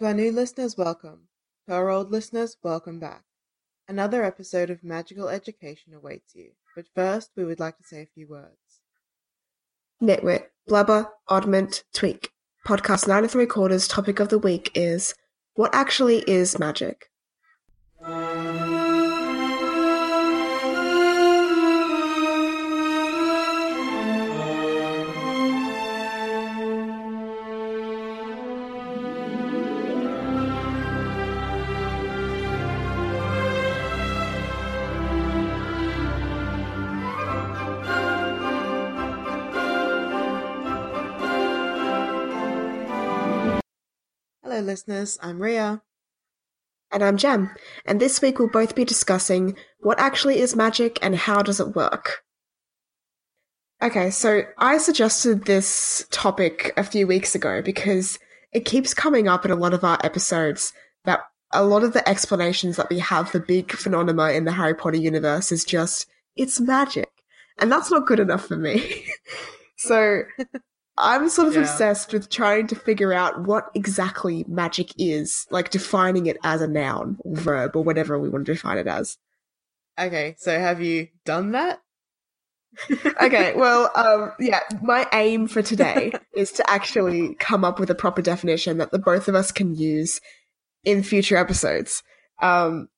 To our new listeners, welcome. To our old listeners, welcome back. Another episode of Magical Education awaits you. But first, we would like to say a few words. Nitwit, blubber, oddment, tweak. Podcast nine and three quarters topic of the week is what actually is magic? Hello, listeners. I'm Ria. And I'm Jem, and this week we'll both be discussing what actually is magic and how does it work. Okay, so I suggested this topic a few weeks ago because it keeps coming up in a lot of our episodes that a lot of the explanations that we have for big phenomena in the Harry Potter universe is just, it's magic. And that's not good enough for me. so I'm sort of Yeah. obsessed with trying to figure out what exactly magic is, like defining it as a noun or verb or whatever we want to define it as. Okay, so have you done that? Okay, well, um, yeah, my aim for today is to actually come up with a proper definition that the both of us can use in future episodes. Um,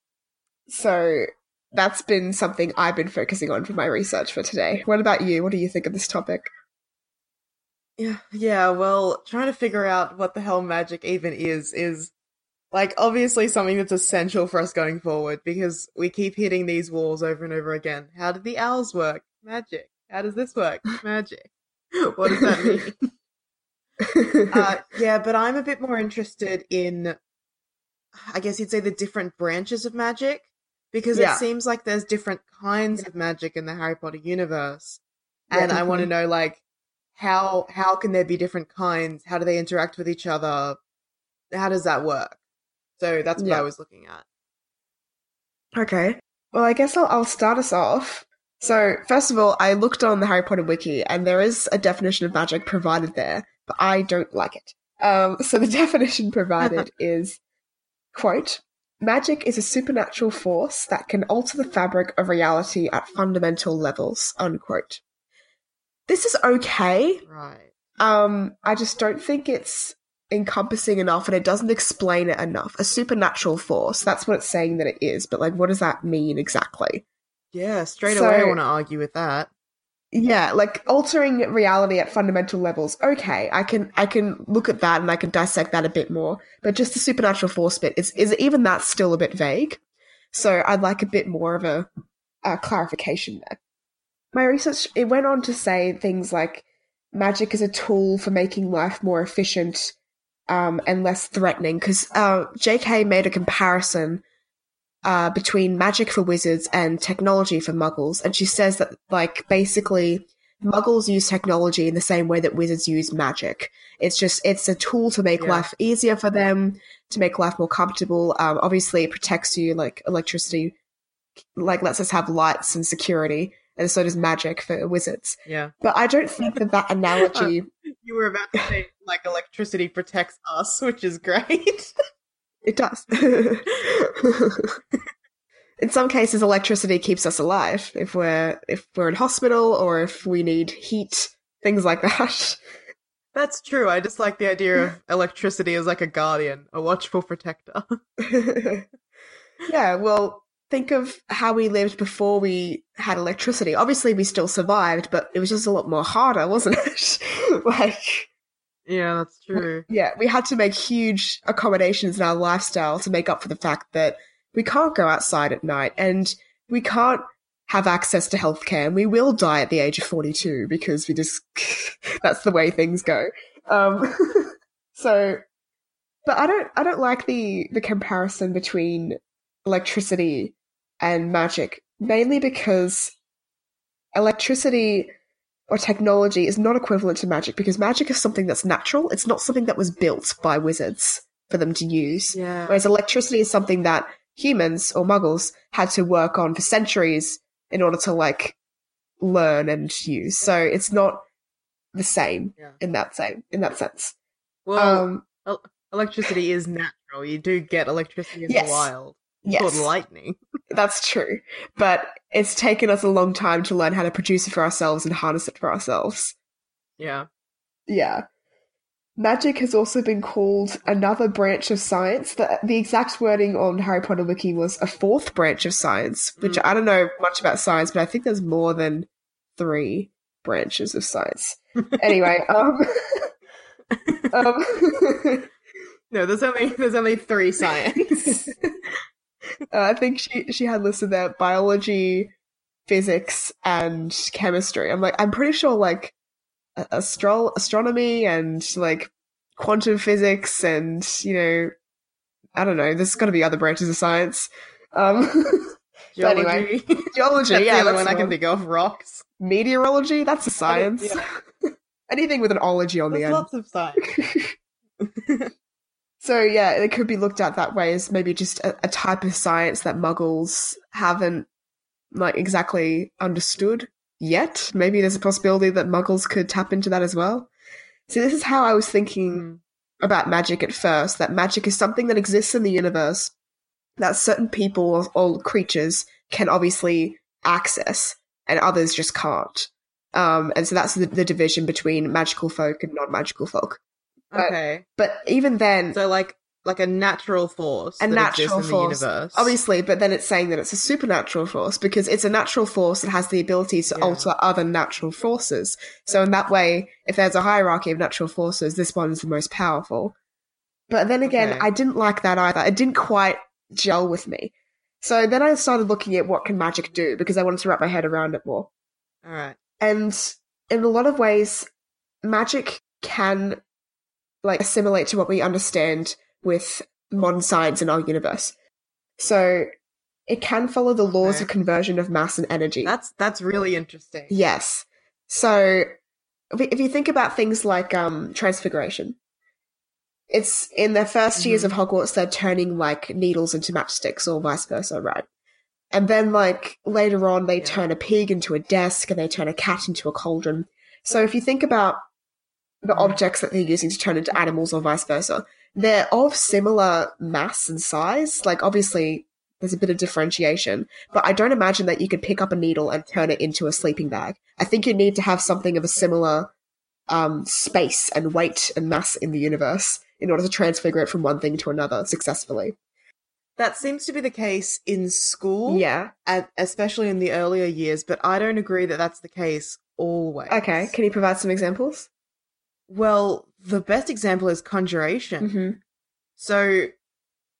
so that's been something I've been focusing on for my research for today. What about you? What do you think of this topic? Yeah, yeah, well, trying to figure out what the hell magic even is, is like obviously something that's essential for us going forward because we keep hitting these walls over and over again. How did the owls work? Magic. How does this work? Magic. What does that mean? uh, yeah, but I'm a bit more interested in, I guess you'd say, the different branches of magic because Yeah. it seems like there's different kinds of magic in the Harry Potter universe, Yeah, and I want to know like how how can there be different kinds? How do they interact with each other? How does that work? So that's what Yeah. I was looking at. Okay. Well, I guess I'll, I'll start us off. So, first of all, I looked on the Harry Potter wiki, and there is a definition of magic provided there, but I don't like it. Um, so the definition provided is, quote, Magic is a supernatural force that can alter the fabric of reality at fundamental levels, unquote. This is okay. Right. Um, I just don't think it's encompassing enough and it doesn't explain it enough. A supernatural force, that's what it's saying that it is, but like, what does that mean exactly? Yeah. Straight So- away, I want to argue with that. Yeah, like altering reality at fundamental levels. Okay, I can I can look at that and I can dissect that a bit more. But just the supernatural force bit is is even that still a bit vague. So I'd like a bit more of a, a clarification there. My research it went on to say things like magic is a tool for making life more efficient um, and less threatening. Because uh, J.K. made a comparison uh, between magic for wizards and technology for muggles. And she says that, like, basically, muggles use technology in the same way that wizards use magic. It's just, it's a tool to make Yeah. life easier for them, to make life more comfortable. Um, obviously, it protects you, like, electricity, like, lets us have lights and security. And so does magic for wizards. Yeah. But I don't think that that analogy. You were about to say like electricity protects us, which is great. It does. in some cases, electricity keeps us alive if we're if we're in hospital or if we need heat, things like that. That's true. I just like the idea of electricity as like a guardian, a watchful protector. yeah, well, think of how we lived before we had electricity. Obviously, we still survived, but it was just a lot more harder, wasn't it? like, yeah, that's true. yeah, we had to make huge accommodations in our lifestyle to make up for the fact that we can't go outside at night and we can't have access to healthcare and we will die at the age of 42 because we just that's the way things go Um, so, but I don't, I don't like the the comparison between electricity and magic, mainly because electricity or technology is not equivalent to magic because magic is something that's natural. It's not something that was built by wizards for them to use. Yeah. Whereas electricity is something that humans or muggles had to work on for centuries in order to like learn and use. So it's not the same Yeah. in that same in that sense. Well, um el- electricity is natural. You do get electricity in Yes. the wild. Yes. Lightning. That's true. But it's taken us a long time to learn how to produce it for ourselves and harness it for ourselves. Yeah. Yeah. Magic has also been called another branch of science. The, the exact wording on Harry Potter Wiki was a fourth branch of science, which I don't know much about science, but I think there's more than three branches of science. anyway, um, um No, there's only there's only three science. Uh, I think she she had listed that biology, physics, and chemistry. I'm like, I'm pretty sure like astro- astronomy and like quantum physics and you know, I don't know. There's got to be other branches of science. Um, But anyway, Geology. geology, That's yeah, the that's one I the can think of. Rocks. Meteorology, that's a science. Anything with an ology on the There's end. lots of science. So yeah, it could be looked at that way as maybe just a, a type of science that Muggles haven't like exactly understood yet. Maybe there's a possibility that Muggles could tap into that as well. So this is how I was thinking Mm. about magic at first. That magic is something that exists in the universe that certain people or, or creatures can obviously access, and others just can't. Um, and so that's the, the division between magical folk and non-magical folk. But- Okay. But even then, So like like a natural force. a natural force, in the universe. obviously, but then it's saying that it's a supernatural force because it's a natural force that has the ability to Yeah. alter other natural forces. So in that way, if there's a hierarchy of natural forces, this one's the most powerful. But then again, Okay. I didn't like that either. It didn't quite gel with me. So then I started looking at what can magic do because I wanted to wrap my head around it more. All right. And in a lot of ways, magic can like assimilate to what we understand with modern science in our universe. So it can follow the laws Okay. of conversion of mass and energy. That's that's really interesting. yes. So if you think about things like um, transfiguration, it's in their 1st years of Hogwarts, they're turning like needles into matchsticks or vice versa, right? And then like later on, they Yeah. turn a pig into a desk and they turn a cat into a cauldron. So if you think about the objects that they're using to turn into animals or vice versa, they're of similar mass and size. Like obviously there's a bit of differentiation, but I don't imagine that you could pick up a needle and turn it into a sleeping bag. I think you need to have something of a similar um, space and weight and mass in the universe in order to transfigure it from one thing to another successfully. That seems to be the case in school. Yeah. at, especially in the earlier years, but I don't agree that that's the case always. Okay. Can you provide some examples? Well, the best example is conjuration. hmm So,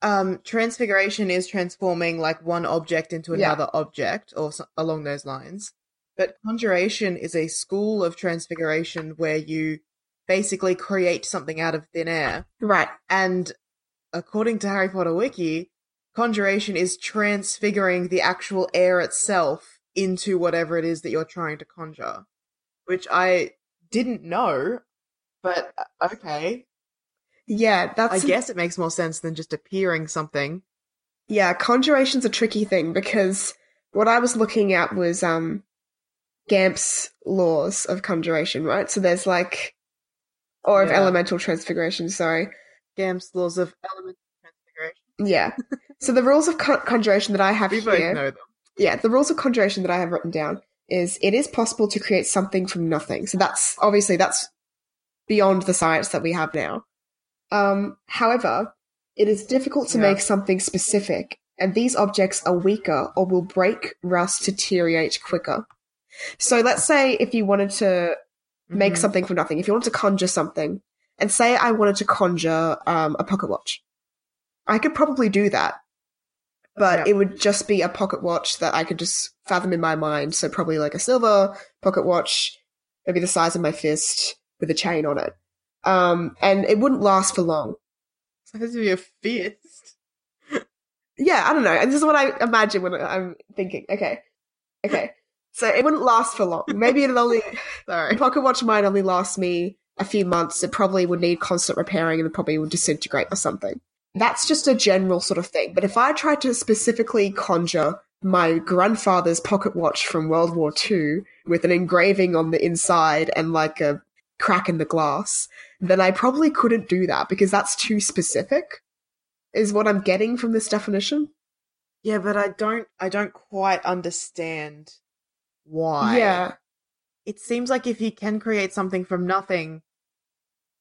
um, transfiguration is transforming like one object into Yeah. another object, or so- along those lines. But conjuration is a school of transfiguration where you basically create something out of thin air. Right. And according to Harry Potter Wiki, conjuration is transfiguring the actual air itself into whatever it is that you're trying to conjure, which I didn't know, but uh, okay. Yeah, that's I guess it makes more sense than just appearing something. Yeah, conjuration's a tricky thing because what I was looking at was um Gamp's laws of conjuration, right? So there's like or of Yeah. elemental transfiguration, sorry. Gamp's laws of elemental transfiguration. Yeah. so the rules of con- conjuration that I have We both here know them. yeah, the rules of conjuration that I have written down is it is possible to create something from nothing. So that's obviously that's beyond the science that we have now. Um, however, it is difficult to Yeah. make something specific, and these objects are weaker or will break, rust, deteriorate quicker. So let's say if you wanted to make Mhm. something from nothing, if you wanted to conjure something, and say I wanted to conjure um, a pocket watch, I could probably do that but Yeah. it would just be a pocket watch that I could just fathom in my mind. So probably like a silver pocket watch, maybe the size of my fist with a chain on it. Um, and it wouldn't last for long. It's supposed to be a fist. Yeah, I don't know. And this is what I imagine when I'm thinking. Okay, okay. So it wouldn't last for long. Maybe it'll only Sorry. pocket watch might only last me a few months. It probably would need constant repairing and it probably would disintegrate or something. That's just a general sort of thing. But if I tried to specifically conjure my grandfather's pocket watch from World War II with an engraving on the inside and like a crack in the glass, then I probably couldn't do that because that's too specific. Is what I'm getting from this definition. Yeah, but I don't I don't quite understand why. Yeah. It seems like if you can create something from nothing,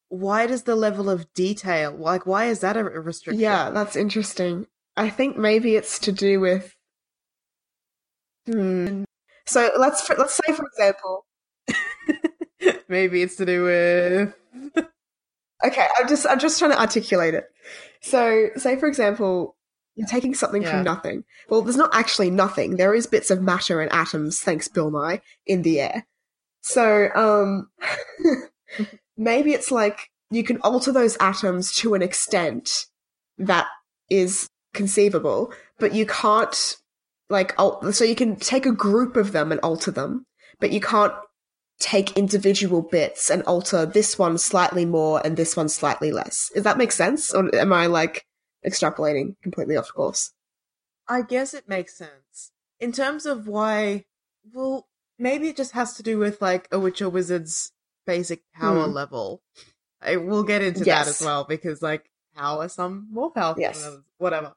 why does the level of detail like why is that a restriction? Yeah, that's interesting. I think maybe it's to do with. Hmm. So let's let's say, for example, Maybe it's to do with okay, I'm just I'm just trying to articulate it. So, say for example, you're taking something Yeah. from nothing. Well, there's not actually nothing. There is bits of matter and atoms, thanks Bill Nye, in the air. So, um, maybe it's like you can alter those atoms to an extent that is conceivable, but you can't like al- so you can take a group of them and alter them, but you can't take individual bits and alter this one slightly more and this one slightly less. Does that make sense? Or am I like extrapolating completely off course? I guess it makes sense. In terms of why well, maybe it just has to do with like a witch or wizard's basic power Hmm. level. I will get into that as well because like how are some more powerful Yes. than others? Whatever.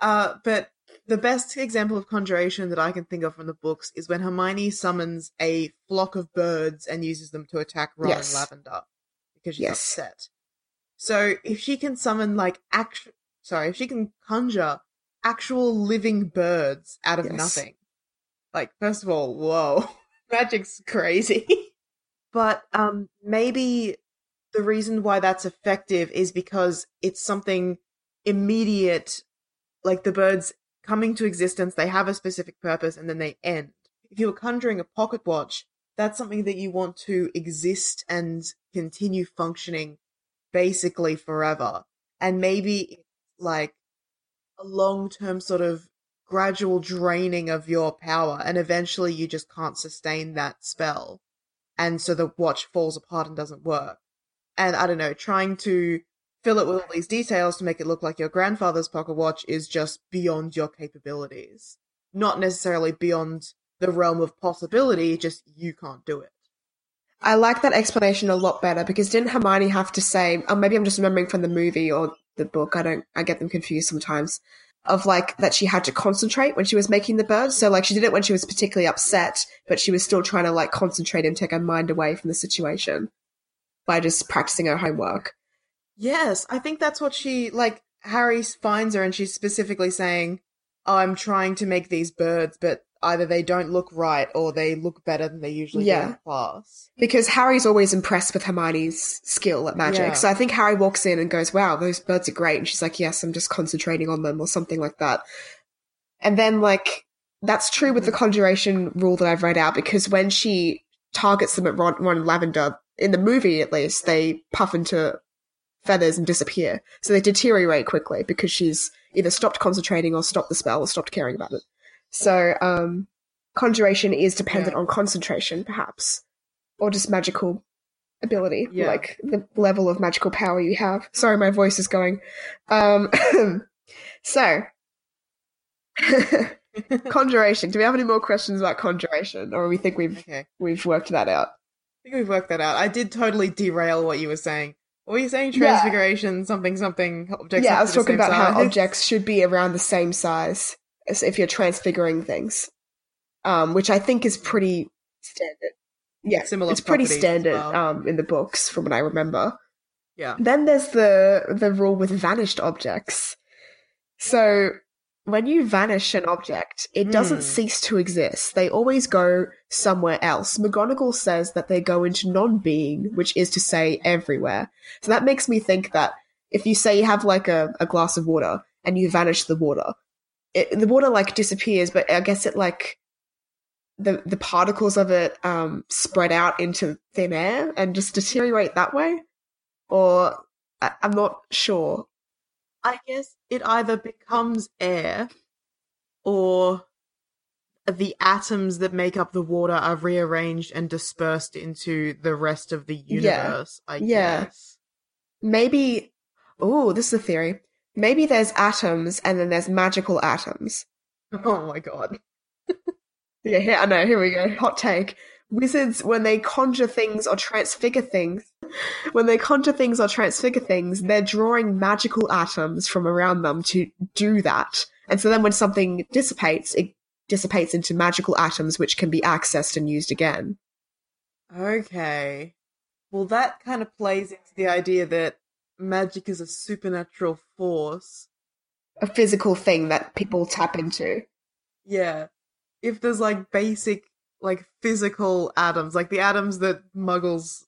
Uh but the best example of conjuration that I can think of from the books is when Hermione summons a flock of birds and uses them to attack Ron Yes. and Lavender because she's Yes. upset. So if she can summon like actual, sorry, if she can conjure actual living birds out of Yes. nothing, like first of all, whoa, magic's crazy. but um, maybe the reason why that's effective is because it's something immediate, like the birds coming to existence. They have a specific purpose and then they end. If you were conjuring a pocket watch, that's something that you want to exist and continue functioning basically forever. And maybe like a long term sort of gradual draining of your power, and eventually you just can't sustain that spell. And so the watch falls apart and doesn't work. And I don't know, trying to fill it with all these details to make it look like your grandfather's pocket watch is just beyond your capabilities. Not necessarily beyond the realm of possibility, just you can't do it. I like that explanation a lot better because didn't Hermione have to say, or maybe I'm just remembering from the movie or the book, I don't, I get them confused sometimes, of like that she had to concentrate when she was making the bird. So like she did it when she was particularly upset, but she was still trying to like concentrate and take her mind away from the situation by just practicing her homework. Yes, I think that's what she like. Harry finds her and she's specifically saying, oh, "I'm trying to make these birds, but either they don't look right or they look better than they usually do in class." Because Harry's always impressed with Hermione's skill at magic. Yeah. So I think Harry walks in and goes, Wow, those birds are great. And she's like, Yes, I'm just concentrating on them or something like that. And then, like, that's true with the mm. conjuration rule that I've read out because when she targets them at Ron, Ron and Lavender, in the movie at least, they puff into feathers and disappear. So they deteriorate quickly because she's either stopped concentrating or stopped the spell or stopped caring about it. So, um, conjuration is dependent Yeah. on concentration, perhaps, or just magical ability, Yeah. like the level of magical power you have. Sorry, my voice is going. Um, so, conjuration. Do we have any more questions about conjuration, or we think we've Okay, we've worked that out? I think we've worked that out. I did totally derail what you were saying. Were you saying? Yeah. Transfiguration, something, something. Objects. yeah, I was to be the talking about how objects should be around the same size as if you're transfiguring things, um, which I think is pretty standard. Yeah, Similar it's pretty standard well. um, in the books, from what I remember. Yeah. Then there's the the rule with vanished objects. So when you vanish an object, it doesn't Hmm. cease to exist. They always go somewhere else. McGonagall says that they go into non-being, which is to say everywhere. So that makes me think that if you say you have like a, a glass of water and you vanish the water, it, the water like disappears, but I guess it like the the particles of it um spread out into thin air and just deteriorate that way. or I- I'm not sure. I guess it either becomes air or the atoms that make up the water are rearranged and dispersed into the rest of the Yeah. universe, I Yeah. guess. Maybe. Oh, this is a theory. Maybe there's atoms and then there's magical atoms. Oh my god. Yeah, here, I know. Here we go. Hot take. Wizards, when they conjure things or transfigure things, when they conjure things or transfigure things, they're drawing magical atoms from around them to do that. And so then when something dissipates, it dissipates into magical atoms which can be accessed and used again. Okay. Well, that kind of plays into the idea that magic is a supernatural force. A physical thing that people tap into. Yeah. If there's like basic, like physical atoms, like the atoms that muggles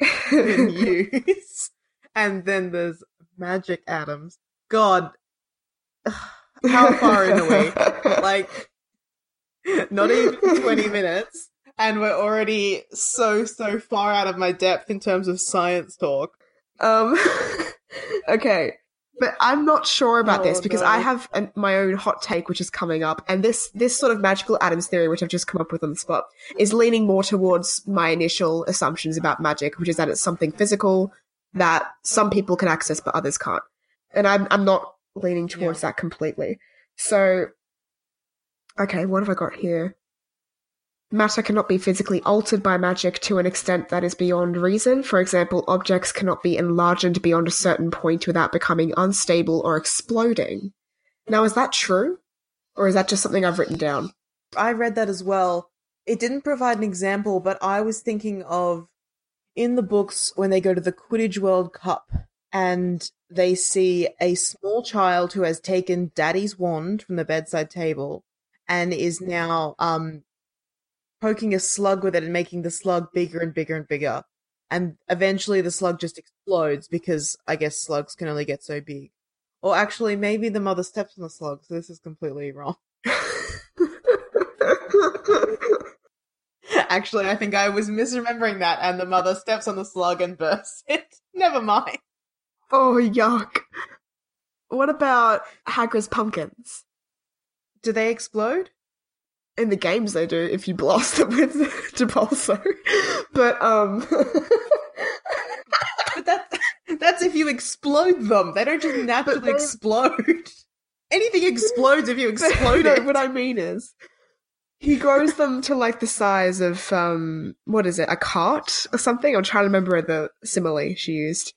can use, and then there's magic atoms. God, how far in are we? Like, not even 20 minutes, and we're already so, so far out of my depth in terms of science talk. Um, okay, but I'm not sure about this Oh, because no. I have an, my own hot take, which is coming up, and this this sort of magical atoms theory, which I've just come up with on the spot, is leaning more towards my initial assumptions about magic, which is that it's something physical that some people can access but others can't, and I'm I'm not leaning towards that completely. So, okay, what have I got here? Matter cannot be physically altered by magic to an extent that is beyond reason. For example, objects cannot be enlarged beyond a certain point without becoming unstable or exploding. Now, is that true? Or is that just something I've written down? I read that as well. It didn't provide an example, but I was thinking of in the books when they go to the Quidditch World Cup and they see a small child who has taken daddy's wand from the bedside table and is now um poking a slug with it and making the slug bigger and bigger and bigger. And eventually the slug just explodes because I guess slugs can only get so big. Or actually, maybe the mother steps on the slug, so this is completely wrong. Actually, I think I was misremembering that, and the mother steps on the slug and bursts it. Never mind. oh, yuck. What about Hagrid's pumpkins? Do they explode? In the games, they do if you blast them with Depulso. But, um. But that that's if you explode them. They don't just naturally explode. Anything explodes if you explode no, it. what I mean is, he grows them to like the size of um, what is it, a cart or something? I'm trying to remember the simile she used.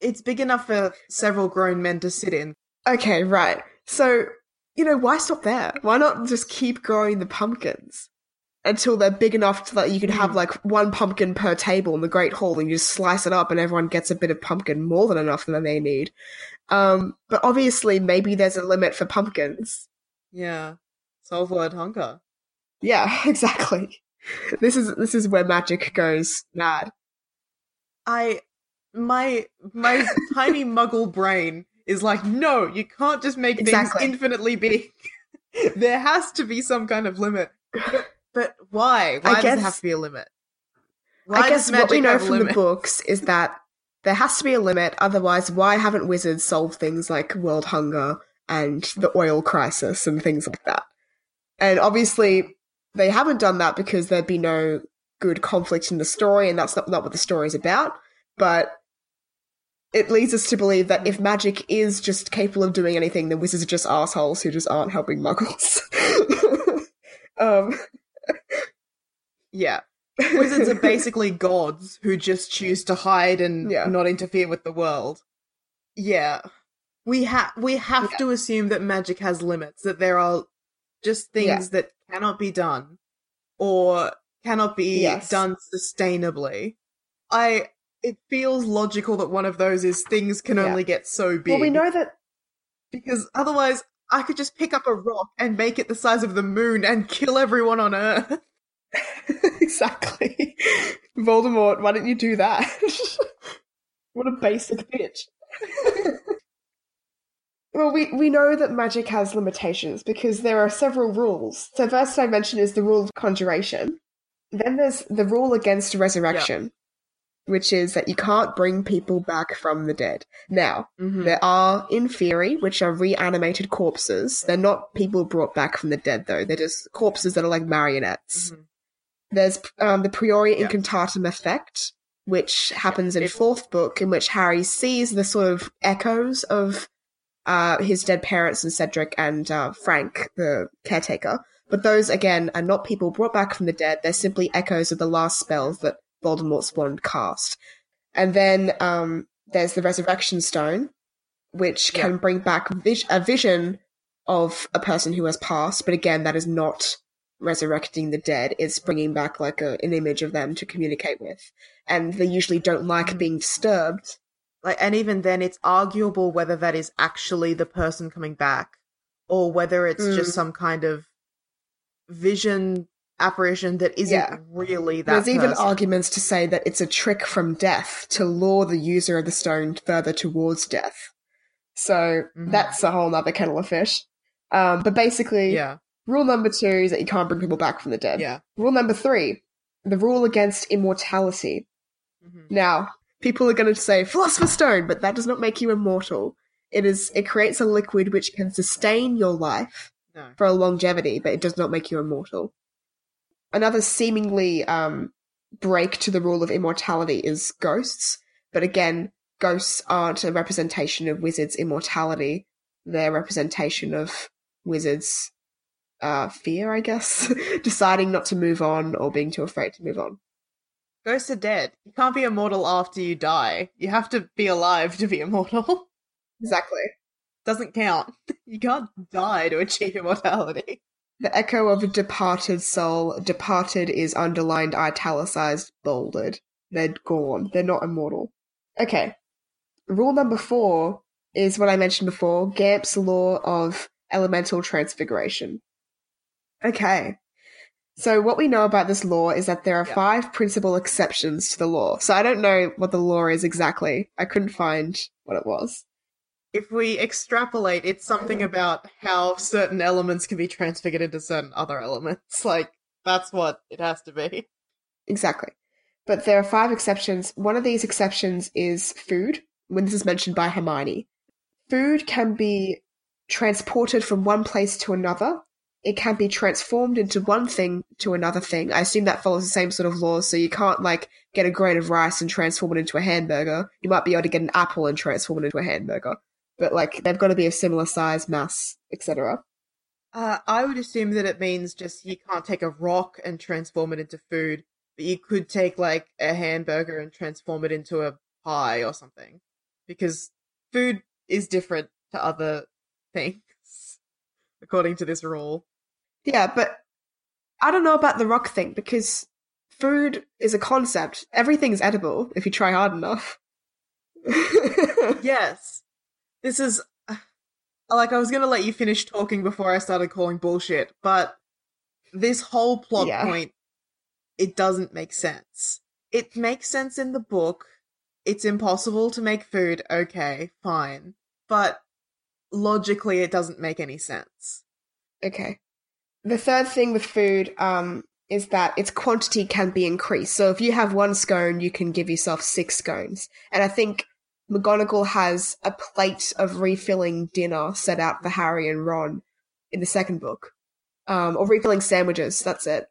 It's big enough for several grown men to sit in. Okay, right. So you know, why stop there? Why not just keep growing the pumpkins until they're big enough to that you can have like one pumpkin per table in the Great Hall, and you just slice it up, and everyone gets a bit of pumpkin, more than enough than they need. Um, but obviously, maybe there's a limit for pumpkins. Yeah. Solve world hunger. Yeah, exactly. This is this is where magic goes mad. I my my tiny muggle brain is like, no, you can't just make Exactly. things infinitely big. there has to be some kind of limit. But, but why? Why does guess- it have to be a limit? Why I guess what we know from the books is that there has to be a limit. Otherwise, why haven't wizards solved things like world hunger and the oil crisis and things like that? And obviously, they haven't done that because there'd be no good conflict in the story, and that's not, not what the story is about. But it leads us to believe that if magic is just capable of doing anything, then wizards are just assholes who just aren't helping muggles. um, Yeah. Wizards are basically gods who just choose to hide and Yeah. not interfere with the world. Yeah. We have we have Yeah. to assume that magic has limits, that there are just things Yeah. that cannot be done or cannot be Yes. done sustainably. I it feels logical that one of those is things can Yeah. only get so big. well, we know that because otherwise I could just pick up a rock and make it the size of the moon and kill everyone on Earth. exactly. Voldemort, why don't you do that? what a basic bitch. well, we, we know that magic has limitations because there are several rules. So, first I mentioned is the rule of conjuration. Then there's the rule against resurrection. Which is that you can't bring people back from the dead. Now, Mhm. there are, Inferi, which are reanimated corpses. They're not people brought back from the dead, though. They're just corpses that are like marionettes. Mhm. There's um, the Priori Yeah. Incantatem effect, which happens in fourth book, in which Harry sees the sort of echoes of uh, his dead parents and Cedric and uh, Frank, the caretaker. But those, again, are not people brought back from the dead. They're simply echoes of the last spells that Voldemort's wand cast. And then um, there's the Resurrection Stone, which can Yeah. bring back vis- a vision of a person who has passed. But again, that is not resurrecting the dead. It's bringing back like a, an image of them to communicate with. And they usually don't like Mm. being disturbed. Like, and even then, it's arguable whether that is actually the person coming back, or whether it's Mm. just some kind of vision apparition that isn't Yeah. really that. There's even arguments to say that it's a trick from death to lure the user of the stone further towards death. So Mhm. that's a whole other kettle of fish. Um, but basically, Yeah, rule number two is that you can't bring people back from the dead. yeah. Rule number three, the rule against immortality. Mhm. Now, people are going to say philosopher's stone, but that does not make you immortal. It is it creates a liquid which can sustain your life No. for a longevity, but it does not make you immortal. Another seemingly um, break to the rule of immortality is ghosts, but again, ghosts aren't a representation of wizards' immortality. They're a representation of wizards' uh, fear, I guess, deciding not to move on or being too afraid to move on. Ghosts are dead. You can't be immortal after you die. You have to be alive to be immortal. Exactly. Doesn't count. You can't die to achieve immortality. The echo of a departed soul. Departed is underlined, italicized, bolded. They're gone. They're not immortal. Okay. Rule number four is what I mentioned before Gamp's law of elemental transfiguration. Okay. So, what we know about this law is that there are Yeah. five principal exceptions to the law. So, I don't know what the law is exactly. I couldn't find what it was. If we extrapolate, it's something about how certain elements can be transfigured into certain other elements. Like, that's what it has to be. Exactly. But there are five exceptions. One of these exceptions is food, when this is mentioned by Hermione. Food can be transported from one place to another. It can be transformed into one thing to another thing. I assume that follows the same sort of laws, so you can't like get a grain of rice and transform it into a hamburger. You might be able to get an apple and transform it into a hamburger. But like they've got to be of similar size, mass, etc. Uh, I would assume that it means just you can't take a rock and transform it into food, but you could take like a hamburger and transform it into a pie or something. Because food is different to other things, according to this rule. Yeah, but I don't know about the rock thing because food is a concept. Everything's edible if you try hard enough. Yes. This is. Like, I was gonna let you finish talking before I started calling bullshit, but this whole plot Yeah. point, it doesn't make sense. It makes sense in the book. It's impossible to make food, okay, fine. But logically, it doesn't make any sense. Okay. The third thing with food um, is that its quantity can be increased. So if you have one scone, you can give yourself six scones. And I think McGonagall has a plate of refilling dinner set out for Harry and Ron in the second book. Um, or refilling sandwiches, that's it.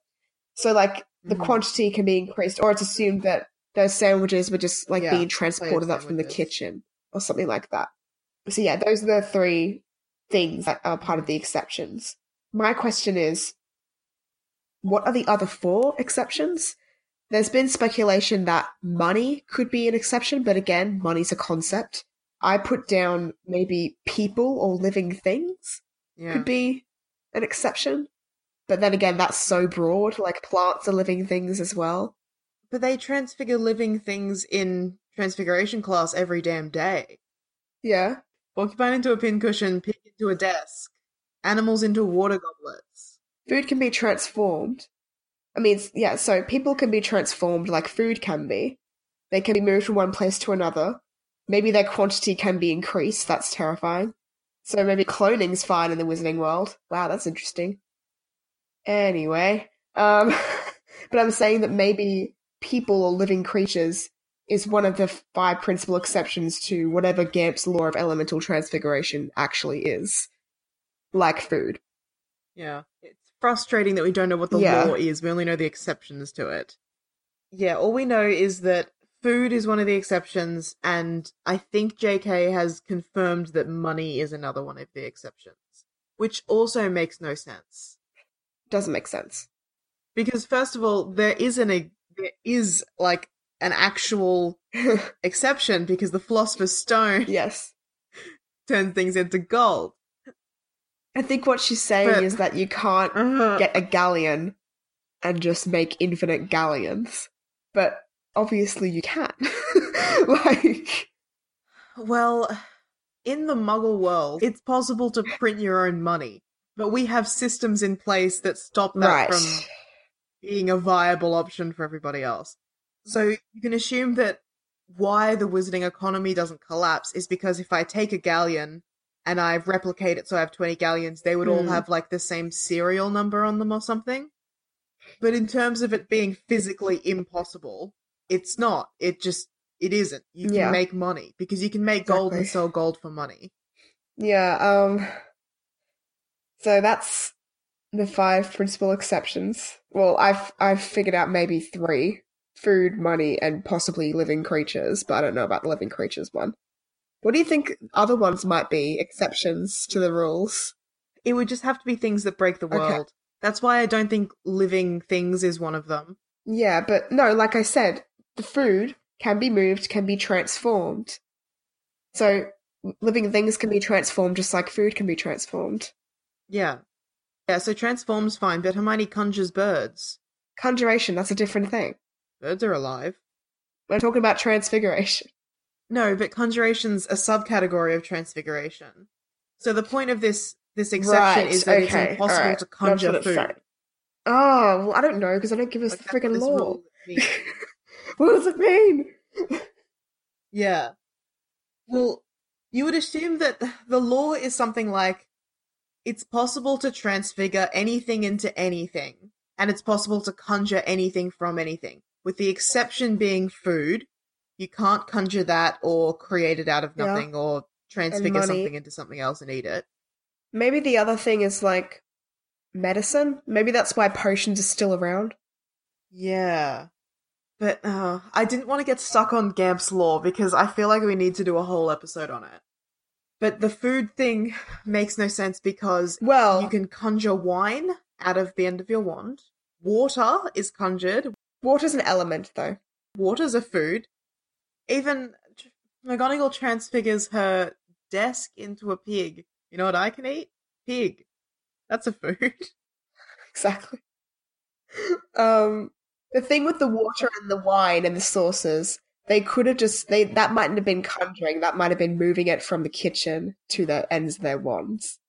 So, like, the Mhm. quantity can be increased, or it's assumed that those sandwiches were just, like, Yeah, being transported up from the kitchen, or something like that. So, yeah, those are the three things that are part of the exceptions. My question is what are the other four exceptions? There's been speculation that money could be an exception, but again, money's a concept. I put down maybe people or living things Yeah. could be an exception. But then again, that's so broad. Like plants are living things as well. But they transfigure living things in Transfiguration class every damn day. Yeah. Porcupine into a pincushion, pig into a desk, animals into water goblets. Food can be transformed. I mean, yeah, so people can be transformed like food can be. They can be moved from one place to another. Maybe their quantity can be increased. That's terrifying. So maybe cloning's fine in the wizarding world. Wow, that's interesting. Anyway, um, but I'm saying that maybe people or living creatures is one of the five principal exceptions to whatever Gamp's law of elemental transfiguration actually is, like food. Yeah. It's frustrating that we don't know what the Yeah. law is. We only know the exceptions to it. Yeah, all we know is that food is one of the exceptions, and I think JK has confirmed that money is another one of the exceptions, which also makes no sense. Doesn't make sense. Because first of all, there isn't a there is like an actual exception because the philosopher's stone yes. turns things into gold. I think what she's saying But- is that you can't Uh-huh. get a galleon and just make infinite galleons. But obviously you can. like, Well, in the muggle world, it's possible to print your own money, but we have systems in place that stop that right. from being a viable option for everybody else. So you can assume that why the wizarding economy doesn't collapse is because if I take a galleon and I replicate it so I have 20 galleons, they would all Hmm. have like the same serial number on them or something. But in terms of it being physically impossible, it's not. It just, it isn't. You can Yeah. make money because you can make gold and sell gold for money. Yeah, um so that's the five principal exceptions. Well, I've I've figured out maybe three. Food, money, and possibly living creatures, but I don't know about the living creatures one. What do you think other ones might be exceptions to the rules? It would just have to be things that break the Okay. world. That's why I don't think living things is one of them. Yeah, but no, like I said, the food can be moved, can be transformed. So living things can be transformed just like food can be transformed. Yeah. Yeah, so transforms fine, but Hermione conjures birds. Conjuration, that's a different thing. Birds are alive. We're talking about transfiguration. No, but conjuration's a subcategory of transfiguration. So the point of this this exception Right, is that okay, it's impossible alright, to conjure food. saying. Oh, well, I don't know because I don't give us Like, the freaking law. what does it mean? Yeah. Well, you would assume that the law is something like it's possible to transfigure anything into anything, and it's possible to conjure anything from anything, with the exception being food. You can't conjure that or create it out of Yeah. nothing or transfigure something into something else and eat it. Maybe the other thing is like medicine. Maybe that's why potions are still around. Yeah. But uh, I didn't want to get stuck on Gamp's law because I feel like we need to do a whole episode on it. But the food thing makes no sense because Well, you can conjure wine out of the end of your wand. Water is conjured. water's an element though. Water's a food. Even McGonagall transfigures her desk into a pig. You know what I can eat? Pig. That's a food. Exactly. Um, the thing with the water and the wine and the sauces, they could have just they that mightn't have been conjuring. That might have been moving it from the kitchen to the ends of their wands.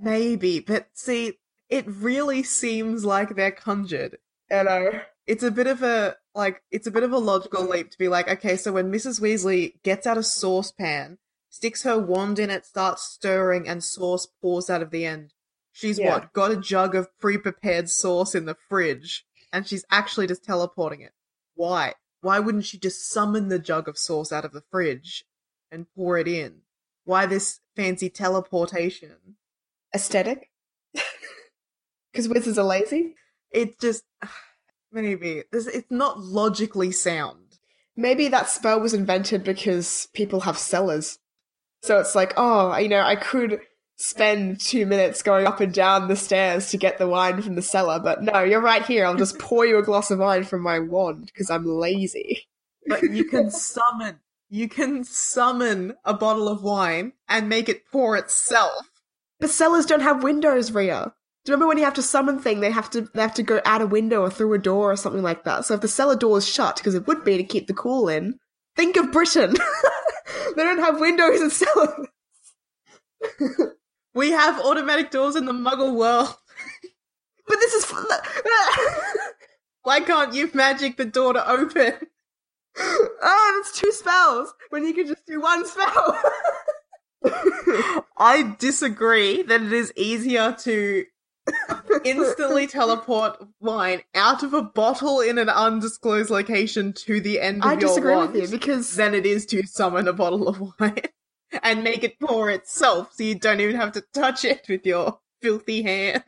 Maybe, but see, it really seems like they're conjured. I know. It's a bit of a like it's a bit of a logical mm. leap to be like okay so when mrs weasley gets out a saucepan sticks her wand in it starts stirring and sauce pours out of the end she's Yeah. what got a jug of pre-prepared sauce in the fridge and she's actually just teleporting it why why wouldn't she just summon the jug of sauce out of the fridge and pour it in why this fancy teleportation Aesthetic. Because wizards are lazy. it just maybe this it's not logically sound Maybe that spell was invented because people have cellars. So it's like, oh, you know, I could spend two minutes going up and down the stairs to get the wine from the cellar, but no, you're right here. I'll just pour you a glass of wine from my wand because I'm lazy. but you can summon you can summon a bottle of wine and make it pour itself But cellars don't have windows, Ria. Do you remember when you have to summon thing, they have to they have to go out a window or through a door or something like that. So if the cellar door is shut, because it would be to keep the cool in, think of Britain. they don't have windows in cellars. we have automatic doors in the muggle world But this is why can't you magic the door to open oh, that's two spells when you can just do one spell. i disagree that it is easier to instantly teleport wine out of a bottle in an undisclosed location to the end of I your disagree wand with you because than it is to summon a bottle of wine and make it pour itself so you don't even have to touch it with your filthy hands.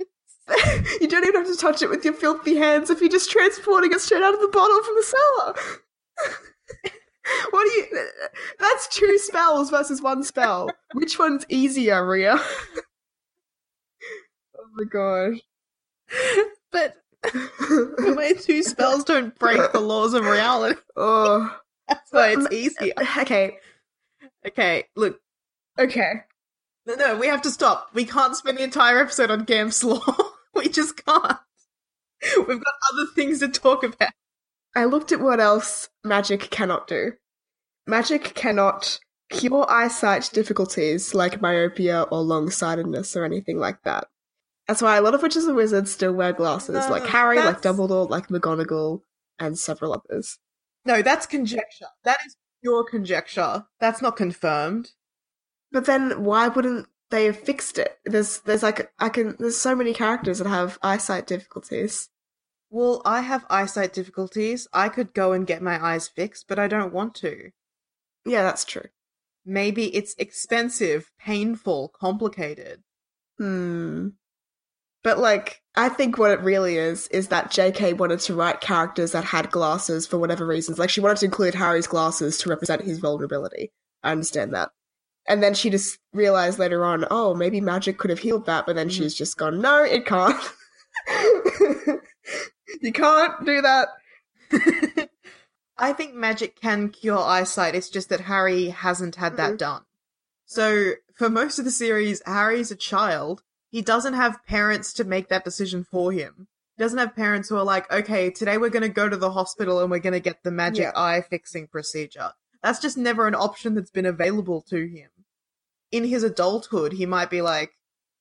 you don't even have to touch it with your filthy hands if you're just transporting it straight out of the bottle from the cellar. what do you? That's two spells versus one spell. Which one's easier, Ria? Oh my gosh. But my two spells don't break the laws of reality. oh. That's why it's easier. Okay. Okay, look. Okay. No, no, we have to stop. We can't spend the entire episode on Gamp's Law. we just can't. We've got other things to talk about. I looked at what else magic cannot do. Magic cannot cure eyesight difficulties like myopia or long-sightedness or anything like that. That's why a lot of witches and wizards still wear glasses, No, like Harry, like that's- Dumbledore, like McGonagall, and several others. No, that's conjecture. That is pure conjecture. That's not confirmed. But then why wouldn't they have fixed it? There's there's like I can there's so many characters that have eyesight difficulties. Well, I have eyesight difficulties. I could go and get my eyes fixed, but I don't want to. Yeah, that's true. Maybe it's expensive, painful, complicated. Hmm. But like, I think what it really is is that J.K. wanted to write characters that had glasses for whatever reasons. Like, she wanted to include Harry's glasses to represent his vulnerability. I understand that. And then she just realized later on, oh, maybe magic could have healed that. But then she's just gone, no, it can't. you can't do that. I think magic can cure eyesight. It's just that Harry hasn't had that Mhm. done. So, for most of the series, Harry's a child. He doesn't have parents to make that decision for him. He doesn't have parents who are like, okay, today we're going to go to the hospital and we're going to get the magic Yeah. eye fixing procedure. That's just never an option that's been available to him. In his adulthood, he might be like,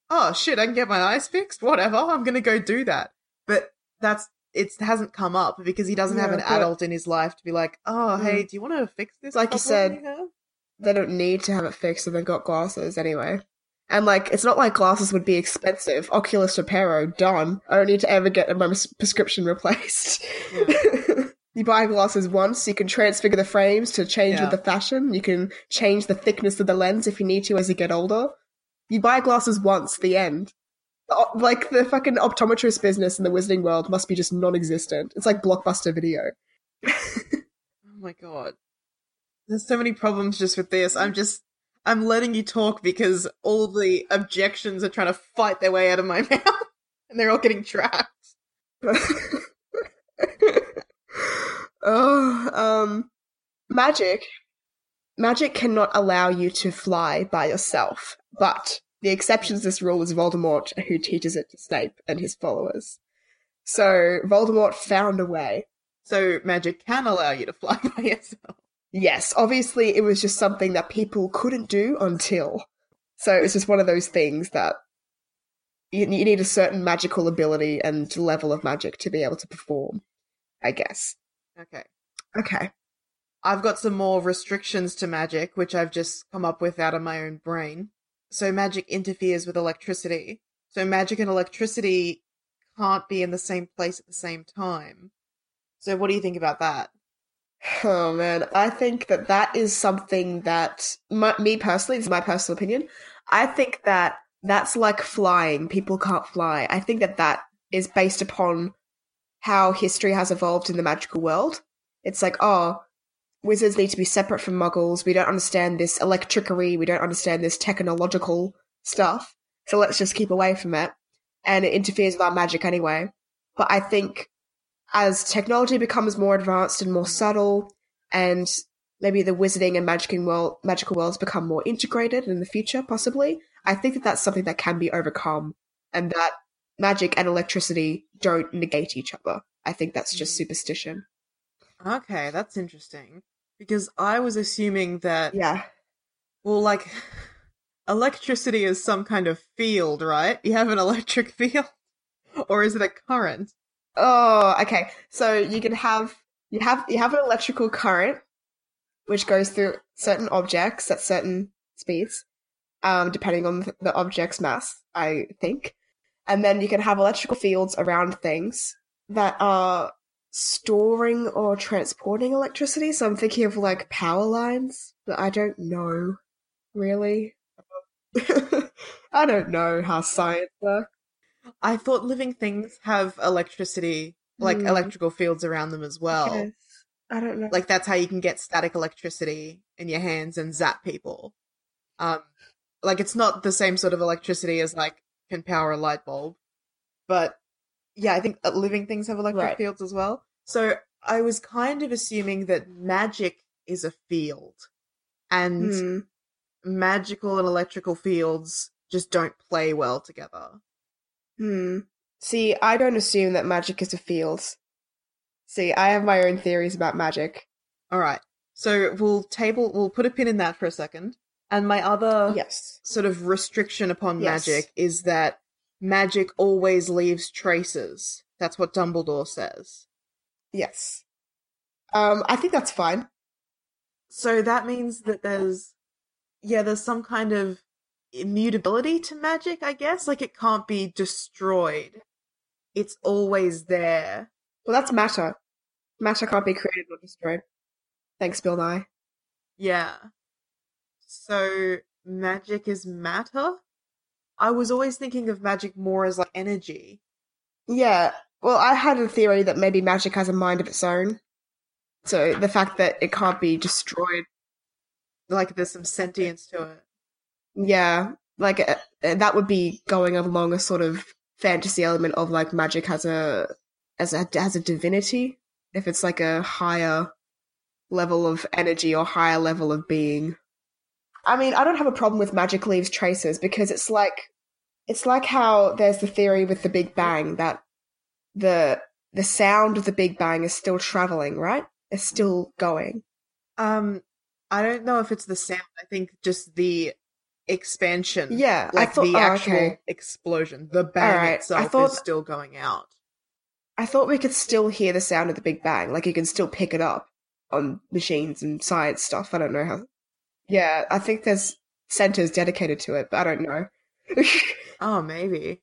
oh shit, I can get my eyes fixed? Whatever, I'm going to go do that. But that's it hasn't come up because he doesn't have an but- adult in his life to be like, oh, Mm. hey, do you want to fix this? Like you said, you? They don't need to have it fixed if they've got glasses anyway. And like, it's not like glasses would be expensive. Oculus Reparo, done. I don't need to ever get my prescription replaced. you buy glasses once, you can transfigure the frames to change with the fashion. You can change the thickness of the lens if you need to as you get older. You buy glasses once, the end. Like the fucking optometrist business in the wizarding world must be just non-existent. It's like blockbuster video. Oh my god. There's so many problems just with this. I'm just I'm letting you talk because all the objections are trying to fight their way out of my mouth and they're all getting trapped. oh, um, magic. Magic cannot allow you to fly by yourself, but the exception to this rule is Voldemort, who teaches it to Snape and his followers. So Voldemort found a way. So magic can allow you to fly by yourself. Yes, obviously it was just something that people couldn't do until. So it's just one of those things that you, you need a certain magical ability and level of magic to be able to perform, I guess. Okay. Okay. I've got some more restrictions to magic, which I've just come up with out of my own brain. So magic interferes with electricity. So magic and electricity can't be in the same place at the same time. So what do you think about that? Oh man, I think that that is something that my, me personally, is my personal opinion. I think that that's like flying. People can't fly. I think that that is based upon how history has evolved in the magical world. It's like, oh, wizards need to be separate from muggles. We don't understand this electricery. We don't understand this technological stuff. So let's just keep away from it. And it interferes with our magic anyway. But I think as technology becomes more advanced and more subtle, and maybe the wizarding and magicking world, magical worlds become more integrated in the future, possibly, I think that that's something that can be overcome, and that magic and electricity don't negate each other. I think that's just Mm. superstition. Okay, that's interesting. Because I was assuming that, Yeah. well, like, electricity is some kind of field, right? You have an electric field? Or is it a current? Oh, okay. So you can have you have you have an electrical current which goes through certain objects at certain speeds, um, depending on the object's mass, I think. And then you can have electrical fields around things, that are storing or transporting electricity. So I'm thinking of like power lines, but I don't know really. I don't know how science works. I thought living things have electricity, like Hmm. electrical fields around them as well. Yes. I don't know. Like that's how you can get static electricity in your hands and zap people. Um, like it's not the same sort of electricity as like can power a light bulb, but yeah, I think living things have electric Right. fields as well. So I was kind of assuming that magic is a field, and Hmm. magical and electrical fields just don't play well together. Hmm. See, I don't assume that magic is a field. See, I have my own theories about magic. All right. So we'll table we'll put a pin in that for a second. And my other Yes. sort of restriction upon Yes. magic is that magic always leaves traces. That's what Dumbledore says. Yes. Um, I think that's fine. So that means that there's yeah, there's some kind of immutability to magic, I guess. Like it can't be destroyed. It's always there. Well, that's matter. Matter can't be created or destroyed. Thanks, Bill Nye. Yeah. So magic is matter? I was always thinking of magic more as like energy. Yeah. Well, I had a theory that maybe magic has a mind of its own. So the fact that it can't be destroyed, Like there's some sentience to it. Yeah, like uh, uh, that would be going along a sort of fantasy element of like magic has a as a has a divinity. If it's like a higher level of energy or higher level of being. I mean, I don't have a problem with magic leaves traces because it's like it's like how there's the theory with the Big Bang that the the sound of the Big Bang is still traveling, right? It's still going. Um I don't know if it's the sound. I think just the expansion. Yeah, I Like thought the oh, actual okay. explosion. The bang Alright, I itself thought- is still going out. I thought we could still hear the sound of the Big Bang. Like you can still pick it up on machines and science stuff. I don't know how. Yeah, I think there's centers dedicated to it, but I don't know. Oh, maybe.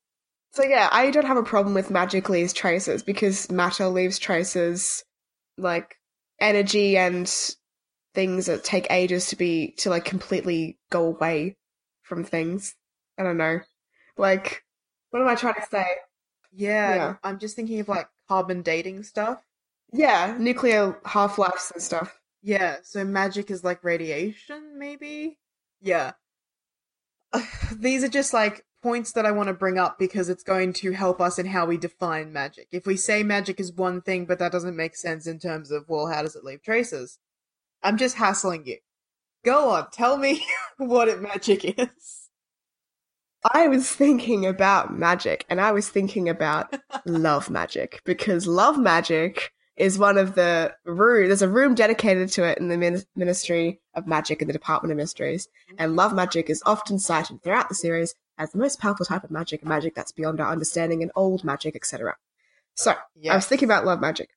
so yeah, I don't have a problem with magic leaves traces because matter leaves traces, like energy and things that take ages to be to like completely go away from things. I don't know. Like, what am I trying to say? Yeah, Yeah. I'm just thinking of like carbon dating stuff. Yeah, nuclear half lives and stuff. Yeah, so magic is like radiation, maybe? Yeah. These are just like points that I want to bring up because it's going to help us in how we define magic. If we say magic is one thing, but that doesn't make sense in terms of, well, how does it leave traces? I'm just hassling you. Go on, tell me what it magic is. I was thinking about magic and I was thinking about love magic because love magic is one of the room. There's a room dedicated to it in the Min- Ministry of Magic in the Department of Mysteries. And love magic is often cited throughout the series as the most powerful type of magic, a magic that's beyond our understanding and old magic, etc. So I was thinking about love magic.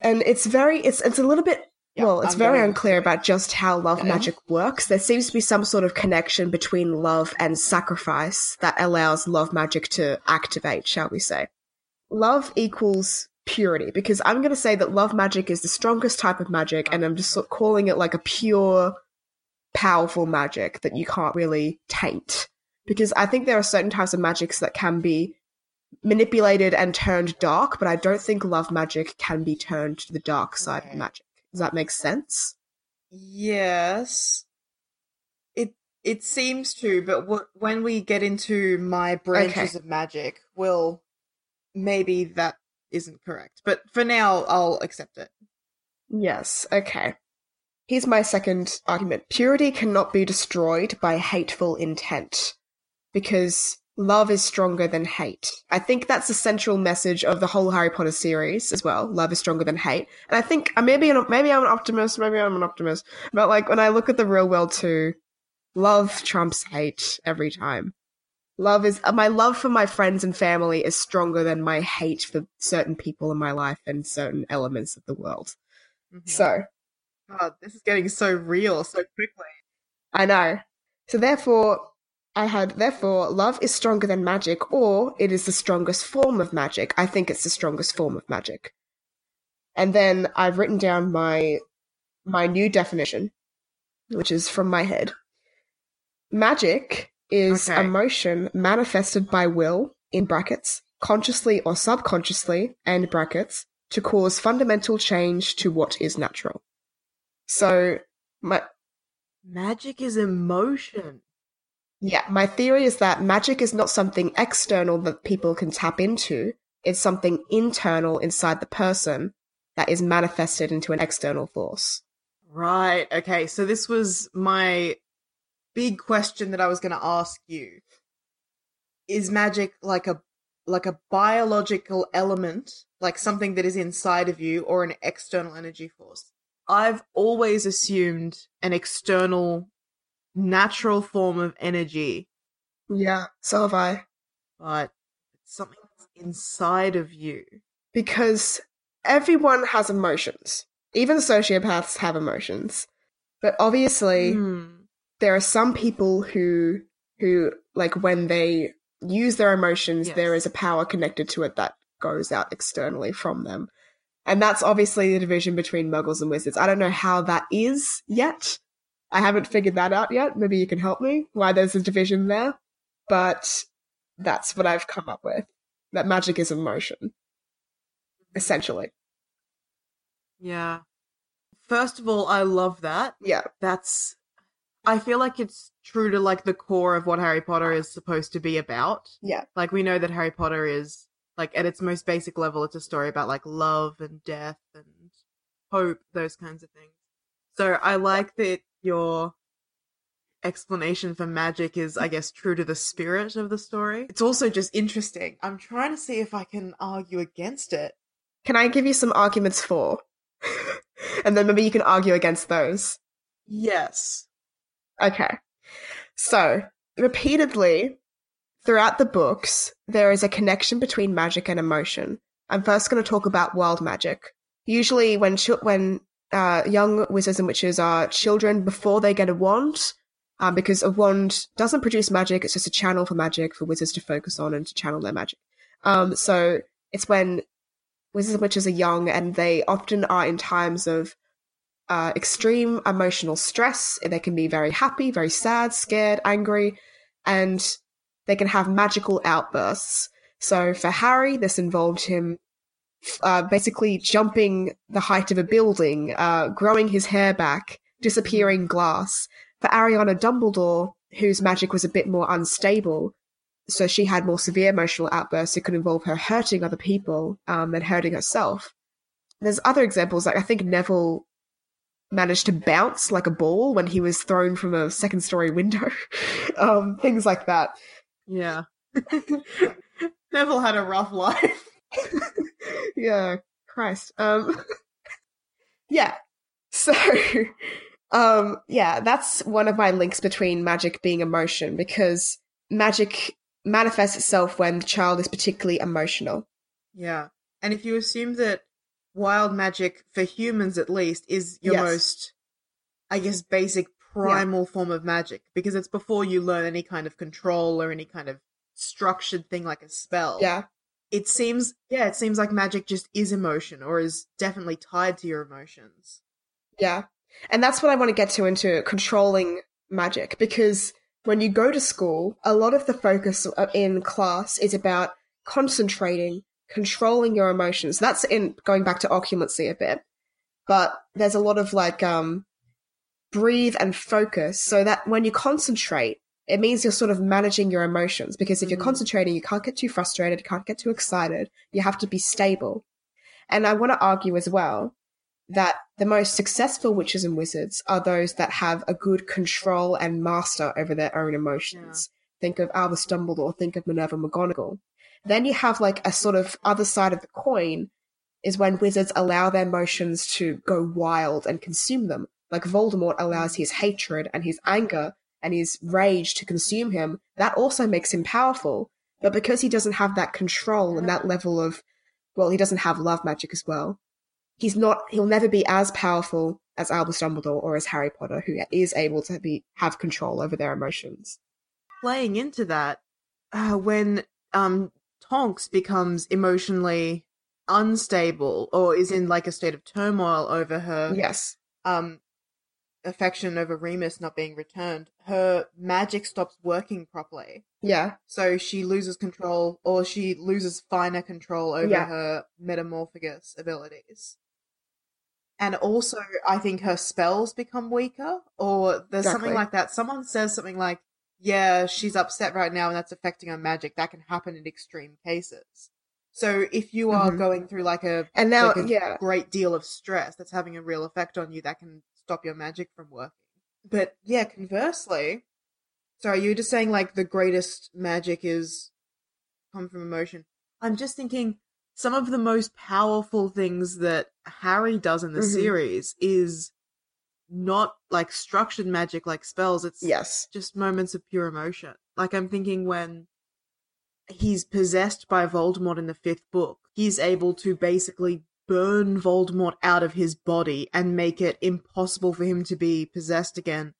And it's very, it's, it's a little bit Yeah, well, it's I'm very unclear about just how love Okay. magic works. There seems to be some sort of connection between love and sacrifice that allows love magic to activate, shall we say. Love equals purity, because I'm going to say that love magic is the strongest type of magic, and I'm just calling it like a pure, powerful magic that you can't really taint. Because I think there are certain types of magics that can be manipulated and turned dark, but I don't think love magic can be turned to the dark side of magic. Does that make sense? Yes. It it seems to, but wh- when we get into my branches Okay. of magic, well, maybe that isn't correct. But for now, I'll accept it. Yes, okay. Here's my second argument. Purity cannot be destroyed by hateful intent because love is stronger than hate. I think that's the central message of the whole Harry Potter series as well. Love is stronger than hate. And I think maybe an, maybe I'm an optimist, maybe I'm an optimist, but like when I look at the real world too, love trumps hate every time. Love is my love for my friends and family is stronger than my hate for certain people in my life and certain elements of the world. Mhm. So, God, this is getting so real so quickly. I know. So therefore, I had, therefore, love is stronger than magic, or it is the strongest form of magic. I think it's the strongest form of magic. And then I've written down my my new definition, which is from my head. Magic is Okay. emotion manifested by will, in brackets, consciously or subconsciously, end brackets, to cause fundamental change to what is natural. So, my, Magic is emotion. Yeah, my theory is that magic is not something external that people can tap into. It's something internal inside the person that is manifested into an external force. Right. Okay. So this was my big question that I was going to ask you. Is magic like a like a biological element, like something that is inside of you or an external energy force? I've always assumed an external natural form of energy, Yeah, so have I. but it's something that's inside of you. Because everyone has emotions. Even sociopaths have emotions. But obviously, Hmm. there are some people who who like when they use their emotions Yes. there is a power connected to it that goes out externally from them and that's obviously the division between muggles and wizards i don't know how that is yet i haven't figured that out yet maybe you can help me why there's a division there but that's what i've come up with that magic is emotion essentially Yeah. First of all, I love that. yeah that's I feel like it's true to like the core of what Harry Potter is supposed to be about. yeah Like we know that Harry Potter is like at its most basic level it's a story about like love and death and hope, those kinds of things. So I like that your explanation for magic is I guess true to the spirit of the story. It's also just interesting. I'm trying to see if I can argue against it. can i give you some arguments for and then maybe you can argue against those Yes. Okay. So, repeatedly throughout the books, there is a connection between magic and emotion. I'm first going to talk about wild magic. Usually, when chil- when uh, young wizards and witches are children before they get a wand, um, because a wand doesn't produce magic, it's just a channel for magic for wizards to focus on and to channel their magic. Um, so, it's when wizards and witches are young and they often are in times of uh, extreme emotional stress. They can be very happy, very sad, scared, angry, and they can have magical outbursts. So for Harry, this involved him uh, basically jumping the height of a building, uh, growing his hair back, disappearing glass. For Ariana Dumbledore, whose magic was a bit more unstable, so she had more severe emotional outbursts. It could involve her hurting other people um, and hurting herself. There's other examples, like I think Neville managed to bounce like a ball when he was thrown from a second story window. um, things like that. Yeah. Neville had a rough life. yeah, Christ. Um, yeah. So, um, yeah, that's one of my links between magic being emotion because magic manifests itself when the child is particularly emotional. Yeah. And if you assume that wild magic, for humans at least, is your Yes. most, I guess, basic primal form of magic, because it's before you learn any kind of control or any kind of structured thing like a spell. Yeah. It seems, yeah, it seems like magic just is emotion or is definitely tied to your emotions. Yeah. And that's what I want to get to into controlling magic because when you go to school, a lot of the focus in class is about concentrating, controlling your emotions. That's in going back to Occlumency a bit. But there's a lot of like um breathe and focus so that when you concentrate, it means you're sort of managing your emotions because if you're Mhm. concentrating, you can't get too frustrated, you can't get too excited. You have to be stable. And I want to argue as well that the most successful witches and wizards are those that have a good control and master over their own emotions. Think of Albus Dumbledore, or think of Minerva McGonagall. Then you have like a sort of other side of the coin is when wizards allow their emotions to go wild and consume them. Like Voldemort allows his hatred and his anger and his rage to consume him. That also makes him powerful. But because he doesn't have that control and that level of, well, he doesn't have love magic as well he's not he'll never be as powerful as Albus Dumbledore or as Harry Potter, who is able to be have control over their emotions. playing into that, uh, when um Tonks becomes emotionally unstable or is in like a state of turmoil over her Yes. um affection over Remus not being returned, her magic stops working properly. Yeah. So she loses control or she loses finer control over Yeah. her Metamorphmagus abilities. And also I think her spells become weaker or there's something like that. Someone says something like, Yeah, she's upset right now and that's affecting her magic. That can happen in extreme cases. So if you are Mhm. going through like a And now, like a yeah. great deal of stress that's having a real effect on you that can stop your magic from working. But yeah, conversely, sorry, you were just saying like the greatest magic is come from emotion. I'm just thinking some of the most powerful things that Harry does in the Mhm. series is not like structured magic like spells. It's Yes. just moments of pure emotion. Like I'm thinking when he's possessed by Voldemort in the fifth book, he's able to basically burn Voldemort out of his body and make it impossible for him to be possessed again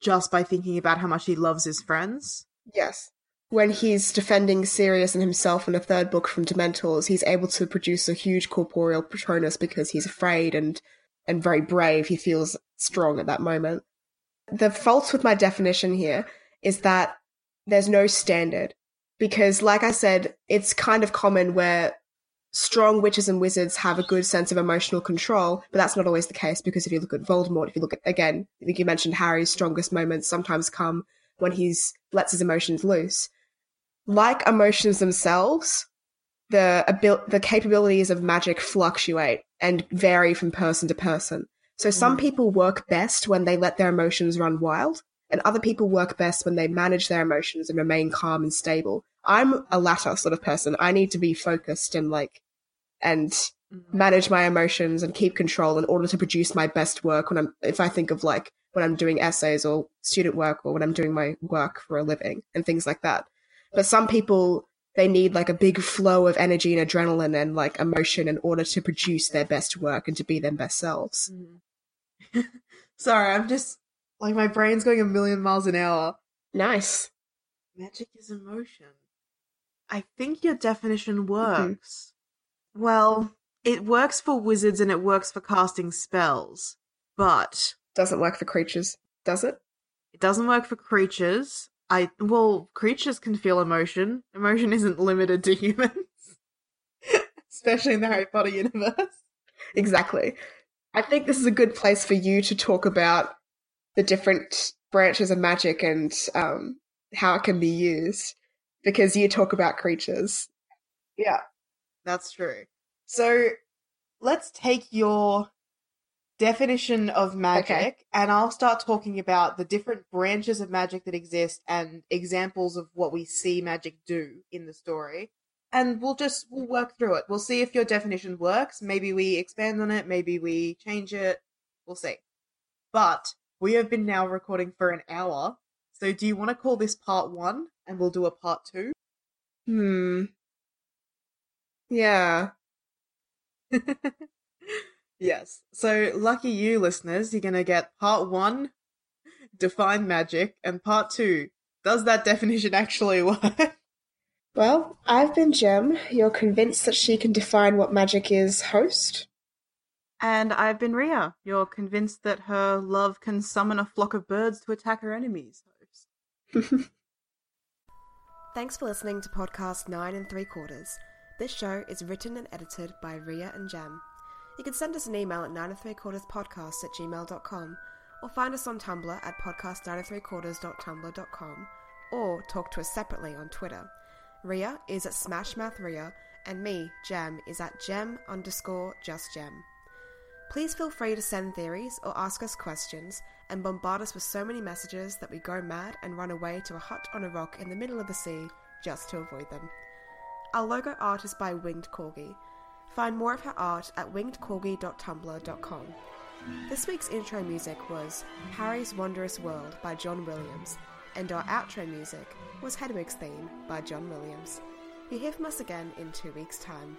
just by thinking about how much he loves his friends. Yes. When he's defending Sirius and himself in the third book from Dementors, he's able to produce a huge corporeal Patronus because he's afraid and and very brave. He feels strong at that moment. The fault with my definition here is that there's no standard. Because, like I said, it's kind of common where strong witches and wizards have a good sense of emotional control, but that's not always the case because if you look at Voldemort, if you look at, again, I think you mentioned Harry's strongest moments sometimes come when he's lets his emotions loose. Like emotions themselves, the abil- the capabilities of magic fluctuate and vary from person to person. So some Mm. people work best when they let their emotions run wild, and other people work best when they manage their emotions and remain calm and stable. I'm a latter sort of person. I need to be focused and like and manage my emotions and keep control in order to produce my best work when I'm if I think of like when I'm doing essays or student work or when I'm doing my work for a living and things like that. But some people they need like a big flow of energy and adrenaline and like emotion in order to produce their best work and to be their best selves. Mhm. Sorry, I'm just like my brain's going a million miles an hour. Nice. Magic is emotion. I think your definition works. Well, it works for wizards and it works for casting spells, but Doesn't work for creatures, does it? it doesn't work for creatures. I well, creatures can feel emotion. Emotion isn't limited to humans, especially in the Harry Potter universe. Exactly. I think this is a good place for you to talk about the different branches of magic and um, how it can be used because you talk about creatures. Yeah, that's true. So let's take your definition of magic Okay. and I'll start talking about the different branches of magic that exist and examples of what we see magic do in the story. And we'll just we'll work through it. We'll see if your definition works. Maybe we expand on it, maybe we change it. We'll see. But we have been now recording for an hour. So do you want to call this part 1 and we'll do a part 2? Hmm. Yeah. yes. So lucky you, listeners. You're gonna get part one, define magic, and part two, does that definition actually work? Well, I've been Jem. You're convinced that she can define what magic is, host? And I've been Ria. You're convinced that her love can summon a flock of birds to attack her enemies. Host. Thanks for listening to podcast 9 and 3 quarters. This show is written and edited by Ria and Jem. You can send us an email at 9 and 3 quarters podcast at gmail.com or find us on Tumblr at podcast 9 and 3 quarters.tumblr.com or talk to us separately on Twitter. Ria is at Smashmouth Ria and me, Jem, is at Gem underscore just Gem. Please feel free to send theories or ask us questions and bombard us with so many messages that we go mad and run away to a hut on a rock in the middle of the sea just to avoid them. Our logo art is by Winged Corgi. Find more of her art at wingedcorgi.tumblr.com. This week's intro music was Harry's Wondrous World by John Williams, and our outro music was Hedwig's Theme by John Williams. You hear from us again in two weeks' time.